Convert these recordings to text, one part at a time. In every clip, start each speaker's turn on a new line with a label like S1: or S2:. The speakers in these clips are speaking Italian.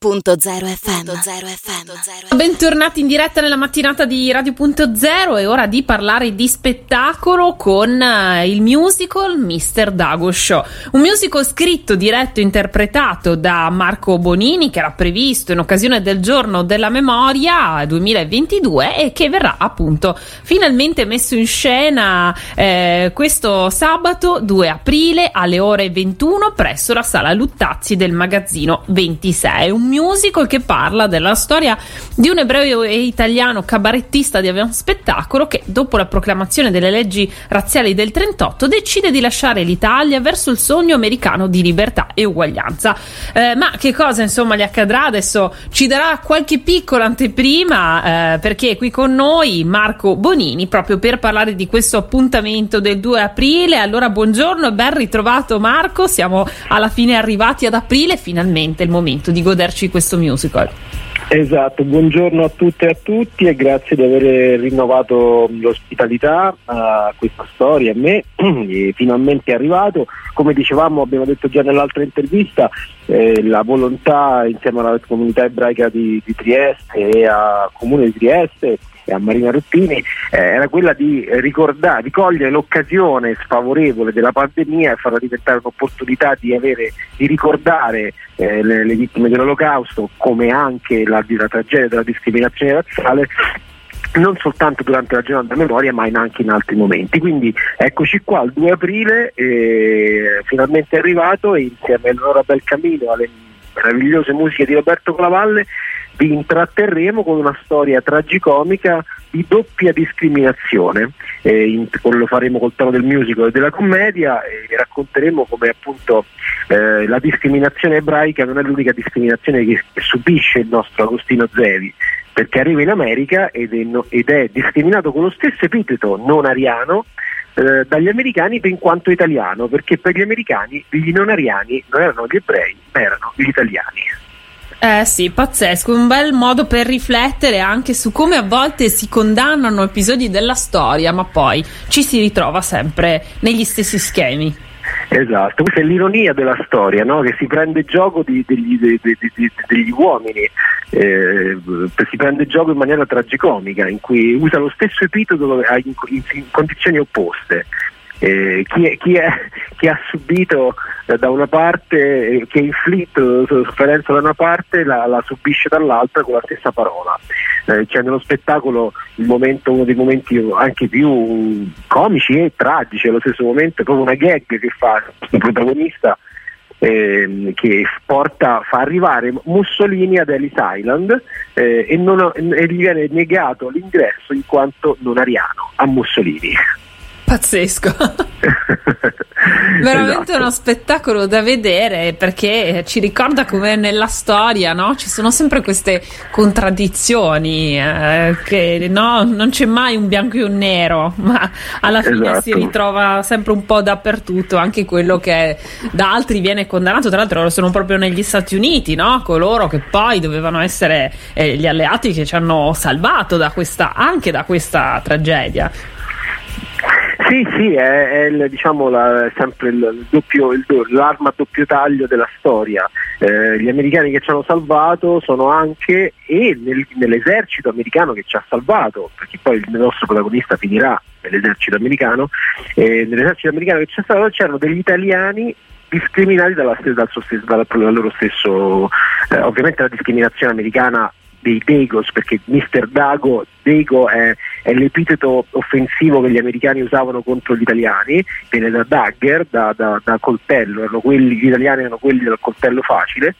S1: Radio.0 FM.
S2: Bentornati in diretta nella mattinata di Radio.0 è ora di parlare di spettacolo con eh, il musical Mr. Dago Show. Un musical scritto, diretto e interpretato da Marco Bonini che era previsto in occasione del giorno della memoria 2022 e che verrà appunto finalmente messo in scena eh, questo sabato 2 aprile alle ore 21 presso la sala Luttazzi del magazzino 26. Un musical che parla della storia di un ebreo e italiano cabarettista di un spettacolo che, dopo la proclamazione delle leggi razziali del 38, decide di lasciare l'Italia verso il sogno americano di libertà e uguaglianza. Eh, ma che cosa insomma gli accadrà? Adesso ci darà qualche piccola anteprima eh, perché è qui con noi Marco Bonini proprio per parlare di questo appuntamento del 2 aprile. Allora buongiorno e ben ritrovato Marco, siamo alla fine arrivati ad aprile, finalmente il momento di goderci goderci questo musical.
S3: Esatto, buongiorno a tutte e a tutti e grazie di aver rinnovato l'ospitalità a questa storia, a me finalmente è arrivato, come dicevamo abbiamo detto già nell'altra intervista, eh, la volontà insieme alla comunità ebraica di, di Trieste e al comune di Trieste a Marina Ruppini eh, era quella di ricordare, di cogliere l'occasione sfavorevole della pandemia e farla diventare un'opportunità di, avere, di ricordare eh, le, le, vittime dell'olocausto come anche la, la tragedia della discriminazione razziale non soltanto durante la giornata della memoria ma anche in altri momenti. Quindi eccoci qua il 2 aprile, eh, finalmente è arrivato e insieme a Eleonora Belcamino, alle meravigliose musiche di Roberto Clavalle vi intratterremo con una storia tragicomica di doppia discriminazione. Eh, in, lo faremo col tono del musical e della commedia e racconteremo come appunto eh, la discriminazione ebraica non è l'unica discriminazione che, che subisce il nostro Agostino Zevi perché arriva in America ed è, no, ed è discriminato con lo stesso epiteto non ariano eh, dagli americani in quanto italiano, perché per gli americani gli non ariani non erano gli ebrei, ma erano gli italiani.
S2: Eh sì, pazzesco, un bel modo per riflettere anche su come a volte si condannano episodi della storia, ma poi ci si ritrova sempre negli stessi schemi.
S3: Esatto, questa è l'ironia della storia, no? che si prende gioco di, degli, de, de, de, degli, uomini, eh, si prende gioco in maniera tragicomica, in cui usa lo stesso epiteto in, in, in condizioni opposte. Eh, chi, è, chi, è, chi, ha subito eh, da una parte, eh, chi ha inflitto sofferenza da una parte, la, la, subisce dall'altra con la stessa parola. Eh, c'è nello spettacolo momento, uno dei momenti anche più comici e tragici allo stesso momento, è proprio una gag che fa il protagonista. Eh, che porta, fa arrivare Mussolini ad Ellis Island eh, e, non, e, gli viene negato l'ingresso in quanto non ariano a Mussolini.
S2: Pazzesco. Veramente esatto. uno spettacolo da vedere perché ci ricorda come nella storia no? ci sono sempre queste contraddizioni, eh, che no? non c'è mai un bianco e un nero, ma alla fine esatto. si ritrova sempre un po' dappertutto, anche quello che da altri viene condannato. Tra l'altro, sono proprio negli Stati Uniti, no? coloro che poi dovevano essere eh, gli alleati che ci hanno salvato da questa, anche da questa tragedia.
S3: Sì, sì, è, è il, diciamo, la, sempre il, doppio, il, l'arma a doppio taglio della storia. Eh, gli americani che ci hanno salvato sono anche e nel, nell'esercito americano che ci ha salvato, perché poi il nostro protagonista finirà nell'esercito americano, eh, nell'esercito americano che ci ha salvato c'erano degli italiani discriminati dalla, dal, stesso, dal, dal loro stesso, eh, ovviamente la discriminazione americana dei Dagos, perché Mr. Dago, Dago è, è, l'epiteto offensivo che gli americani usavano contro gli italiani, viene da dagger, da, da, da coltello, quelli, gli italiani erano quelli del coltello facile,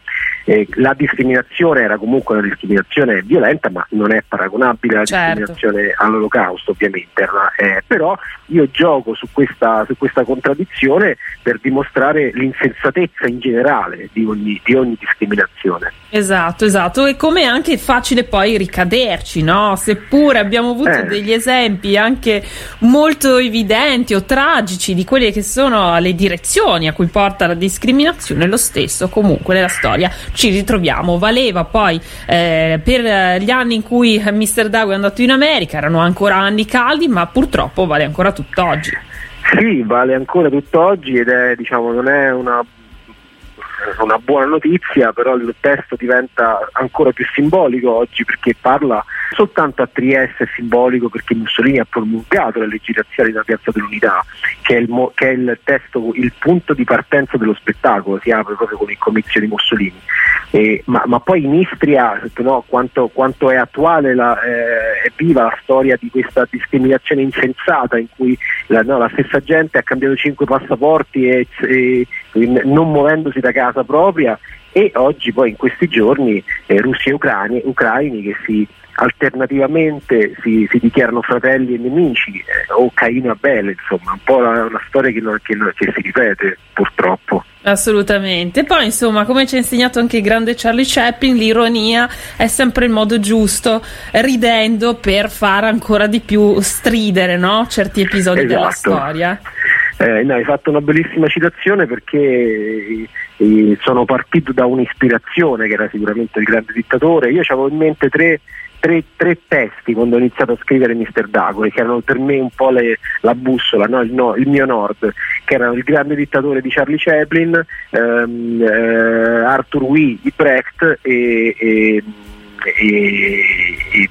S3: eh, la discriminazione era comunque una discriminazione violenta, ma non è paragonabile alla certo. discriminazione all'olocausto, ovviamente. Eh, però io gioco su questa, su questa, contraddizione per dimostrare l'insensatezza in generale di ogni, di ogni discriminazione.
S2: Esatto, esatto, e come è anche facile poi ricaderci, no? Seppure abbiamo avuto eh. degli esempi anche molto evidenti o tragici di quelle che sono le direzioni a cui porta la discriminazione, lo stesso comunque nella storia ci ritroviamo. Valeva poi eh, per gli anni in cui Mr. Dago è andato in America, erano ancora anni caldi, ma purtroppo vale ancora tutt'oggi.
S3: Sì, vale ancora tutt'oggi ed è, diciamo, non è una una buona notizia, però il testo diventa ancora più simbolico oggi perché parla soltanto a Trieste è simbolico perché Mussolini ha promulgato le leggi razziali della Piazza dell'Unità, che è, il, che è il testo, il punto di partenza dello spettacolo, si apre proprio con il comizio di Mussolini. Ma, ma, poi in Istria no, quanto, quanto, è attuale, la, eh, è viva la storia di questa discriminazione insensata in cui la, no, la stessa gente ha cambiato cinque passaporti e, e, non muovendosi da casa propria e oggi poi in questi giorni eh, russi e ucraini, ucraini che si alternativamente si, si, dichiarano fratelli e nemici eh, o Caino e Abele, insomma, un po' la, una storia che, che, che, si ripete purtroppo.
S2: Assolutamente. Poi, insomma, come ci ha insegnato anche il grande Charlie Chaplin, l'ironia è sempre il modo giusto, ridendo per far ancora di più stridere no? certi episodi esatto. della storia.
S3: Eh, no, hai fatto una bellissima citazione perché eh, sono partito da un'ispirazione che era sicuramente il grande dittatore. Io avevo in mente tre tre, tre, testi quando ho iniziato a scrivere Mister Dagore, che erano per me un po' le, la bussola, no? il, no, il, mio nord, che erano Il grande dittatore di Charlie Chaplin, ehm, eh, Arthur Wee di Brecht e, e, e,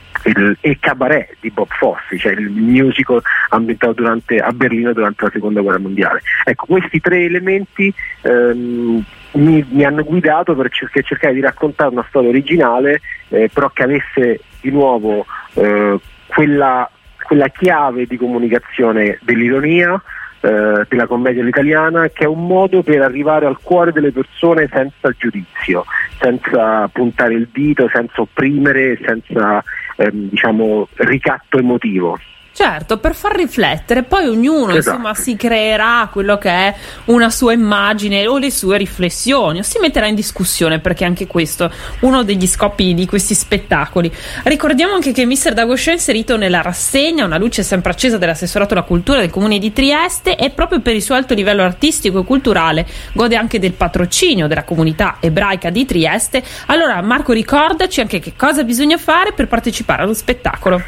S3: e, Cabaret di Bob Fosse, cioè il musical ambientato durante, a Berlino durante la seconda guerra mondiale. Ecco, questi tre elementi ehm, mi, mi, hanno guidato per cercare di raccontare una storia originale, eh, però che avesse di nuovo eh, quella, quella, chiave di comunicazione dell'ironia, eh, della commedia all'italiana, che è un modo per arrivare al cuore delle persone senza giudizio, senza puntare il dito, senza opprimere, senza ehm, diciamo, ricatto emotivo.
S2: Certo, per far riflettere, poi ognuno esatto. insomma si creerà quello che è una sua immagine o le sue riflessioni o si metterà in discussione perché anche questo è uno degli scopi di questi spettacoli. Ricordiamo anche che Mister Dagoscio è inserito nella rassegna Una luce sempre accesa dell'assessorato alla cultura del comune di Trieste e proprio per il suo alto livello artistico e culturale gode anche del patrocinio della comunità ebraica di Trieste. Allora Marco ricordaci anche che cosa bisogna fare per partecipare allo spettacolo.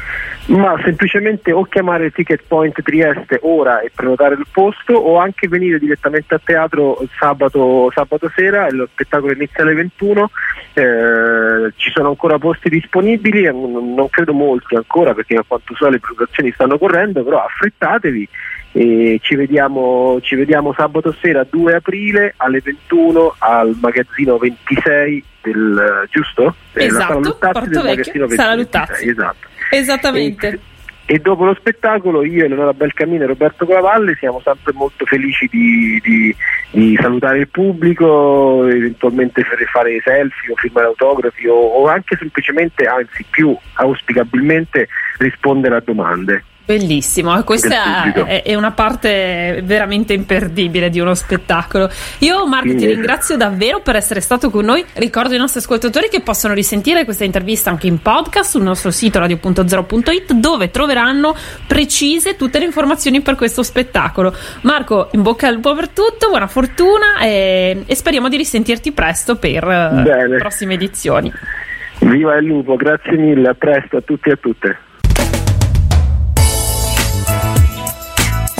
S3: Ma semplicemente o chiamare Ticket Point Trieste ora e prenotare il posto o anche venire direttamente a teatro sabato, sabato sera, lo spettacolo inizia alle 21, eh, ci sono ancora posti disponibili, non credo molti ancora perché a quanto so le prenotazioni stanno correndo, però affrettatevi e ci vediamo, ci vediamo sabato sera 2 aprile alle 21 al magazzino 26 del giusto?
S2: Esatto, Porto Vecchio, Sala Luttazzi.
S3: Esatto.
S2: Esattamente.
S3: E, e, dopo lo spettacolo io, Eleonora Belcamino e Roberto Colavalle siamo sempre molto felici di, di, di salutare il pubblico, eventualmente fare selfie o firmare autografi o, o anche semplicemente, anzi più auspicabilmente, rispondere a domande.
S2: Bellissimo, questa è, è, una parte veramente imperdibile di uno spettacolo. Io Marco sì. ti ringrazio davvero per essere stato con noi. Ricordo ai nostri ascoltatori che possono risentire questa intervista anche in podcast sul nostro sito radio.0.it dove troveranno precise tutte le informazioni per questo spettacolo. Marco, in bocca al lupo per tutto, buona fortuna e, e speriamo di risentirti presto per eh, Bene. prossime edizioni.
S3: Viva il lupo, grazie mille, a presto a tutti e a tutte.